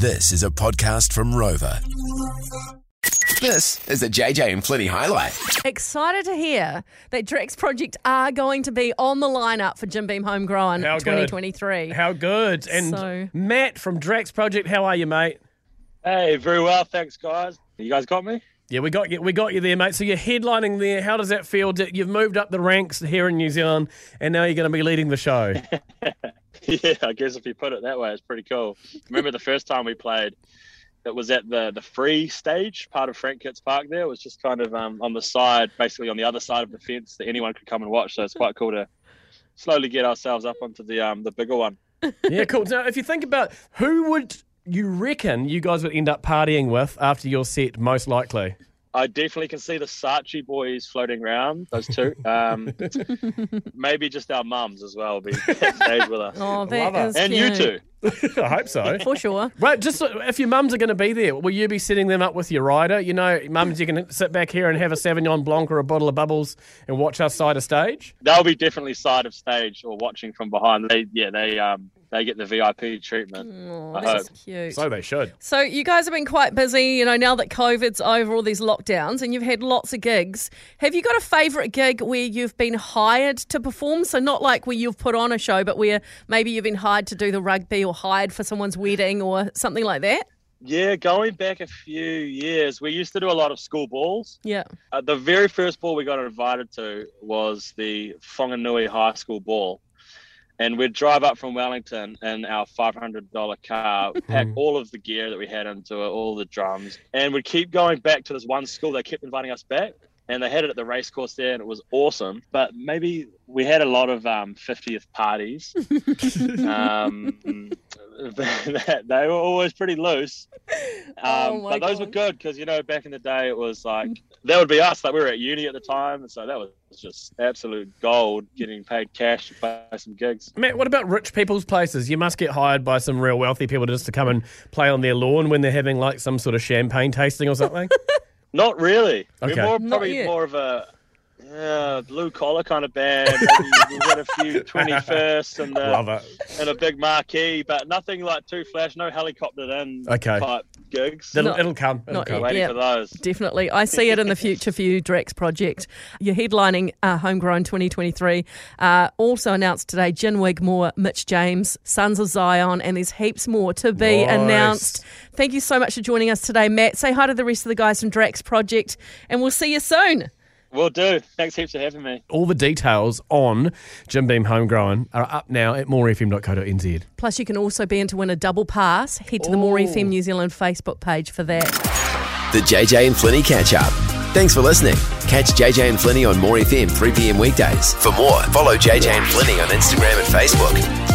This is a podcast from Rover. This is a JJ and Flinny highlight. Excited to hear that Drax Project are going to be on the lineup for Jim Beam Homegrown How good. 2023. How good. And So- Matt from Drax Project, how are you, mate? Hey, very well, thanks, guys. You guys got me? Yeah, we got you. We got you there, mate. So you're headlining there. How does that feel? Did- You've moved up the ranks here in New Zealand, and now you're going to be leading the show. yeah, I guess if you put it that way, it's pretty cool. Remember the first time we played? It was at the the free stage, part of Frank Kitts Park. There it was just kind of um, on the side, basically on the other side of the fence that anyone could come and watch. So it's quite cool to slowly get ourselves up onto the um the bigger one. yeah, cool. Now, if you think about who would you reckon you guys would end up partying with after your set, most likely? I definitely can see the SACHI boys floating around. Those two, um, maybe just our mums as well, be backstage with us, Oh, that Love it. is and you cute. two. I hope so. For sure. Right, just so- if your mums are going to be there, will you be setting them up with your rider? You know, mums, you can sit back here and have a Sauvignon Blanc or a bottle of bubbles and watch us side of stage. They'll be definitely side of stage or watching from behind. They yeah they um they get the VIP treatment. Oh, I that's hope. cute. So they should. So you guys have been quite busy, you know, now that COVID's over all these lockdowns and you've had lots of gigs. Have you got a favourite gig where you've been hired to perform? So not like where you've put on a show, but where maybe you've been hired to do the rugby or hired for someone's wedding or something like that? Yeah, going back a few years, we used to do a lot of school balls. Yeah. Uh, the very first ball we got invited to was the Whanganui High School ball. And we'd drive up from Wellington in our $500 car, pack all of the gear that we had into it, all the drums, and we'd keep going back to this one school. They kept inviting us back, and they had it at the race course there, and it was awesome. But maybe we had a lot of um, 50th parties. um, they were always pretty loose. Um, Oh but those were good because, you know, back in the day, it was like, that would be us. Like, we were at uni at the time. And so that was just absolute gold getting paid cash to play some gigs. Matt, what about rich people's places? You must get hired by some real wealthy people just to come and play on their lawn when they're having like some sort of champagne tasting or something. Not really. Okay. We're more, probably yet. more of a yeah, blue collar kind of band. Maybe We've got a few 21st and, Love uh, it. and a big marquee, but nothing like too flash, no helicoptered in Okay. type gigs. It'll, Not- it'll come. It'll not come. yet. Waiting Yeah. for those. Definitely. I see it in the future for you, Drax Project. You're headlining uh, Homegrown 2023. Uh, also announced today, Jen Wigmore, Mitch James, Sons of Zion, and there's heaps more to be Nice. announced. Thank you so much for joining us today, Matt. Say hi to the rest of the guys from Drax Project, and we'll see you soon. Will do. Thanks heaps for having me. All the details on Jim Beam Homegrown are up now at morefm.co.nz. Plus, you can also be in to win a double pass. Head to the More FM New Zealand Facebook page for that. The JJ and Flinny catch up. Thanks for listening. Catch JJ and Flinny on More FM 3 p.m. weekdays. For more, follow JJ and Flinny on Instagram and Facebook.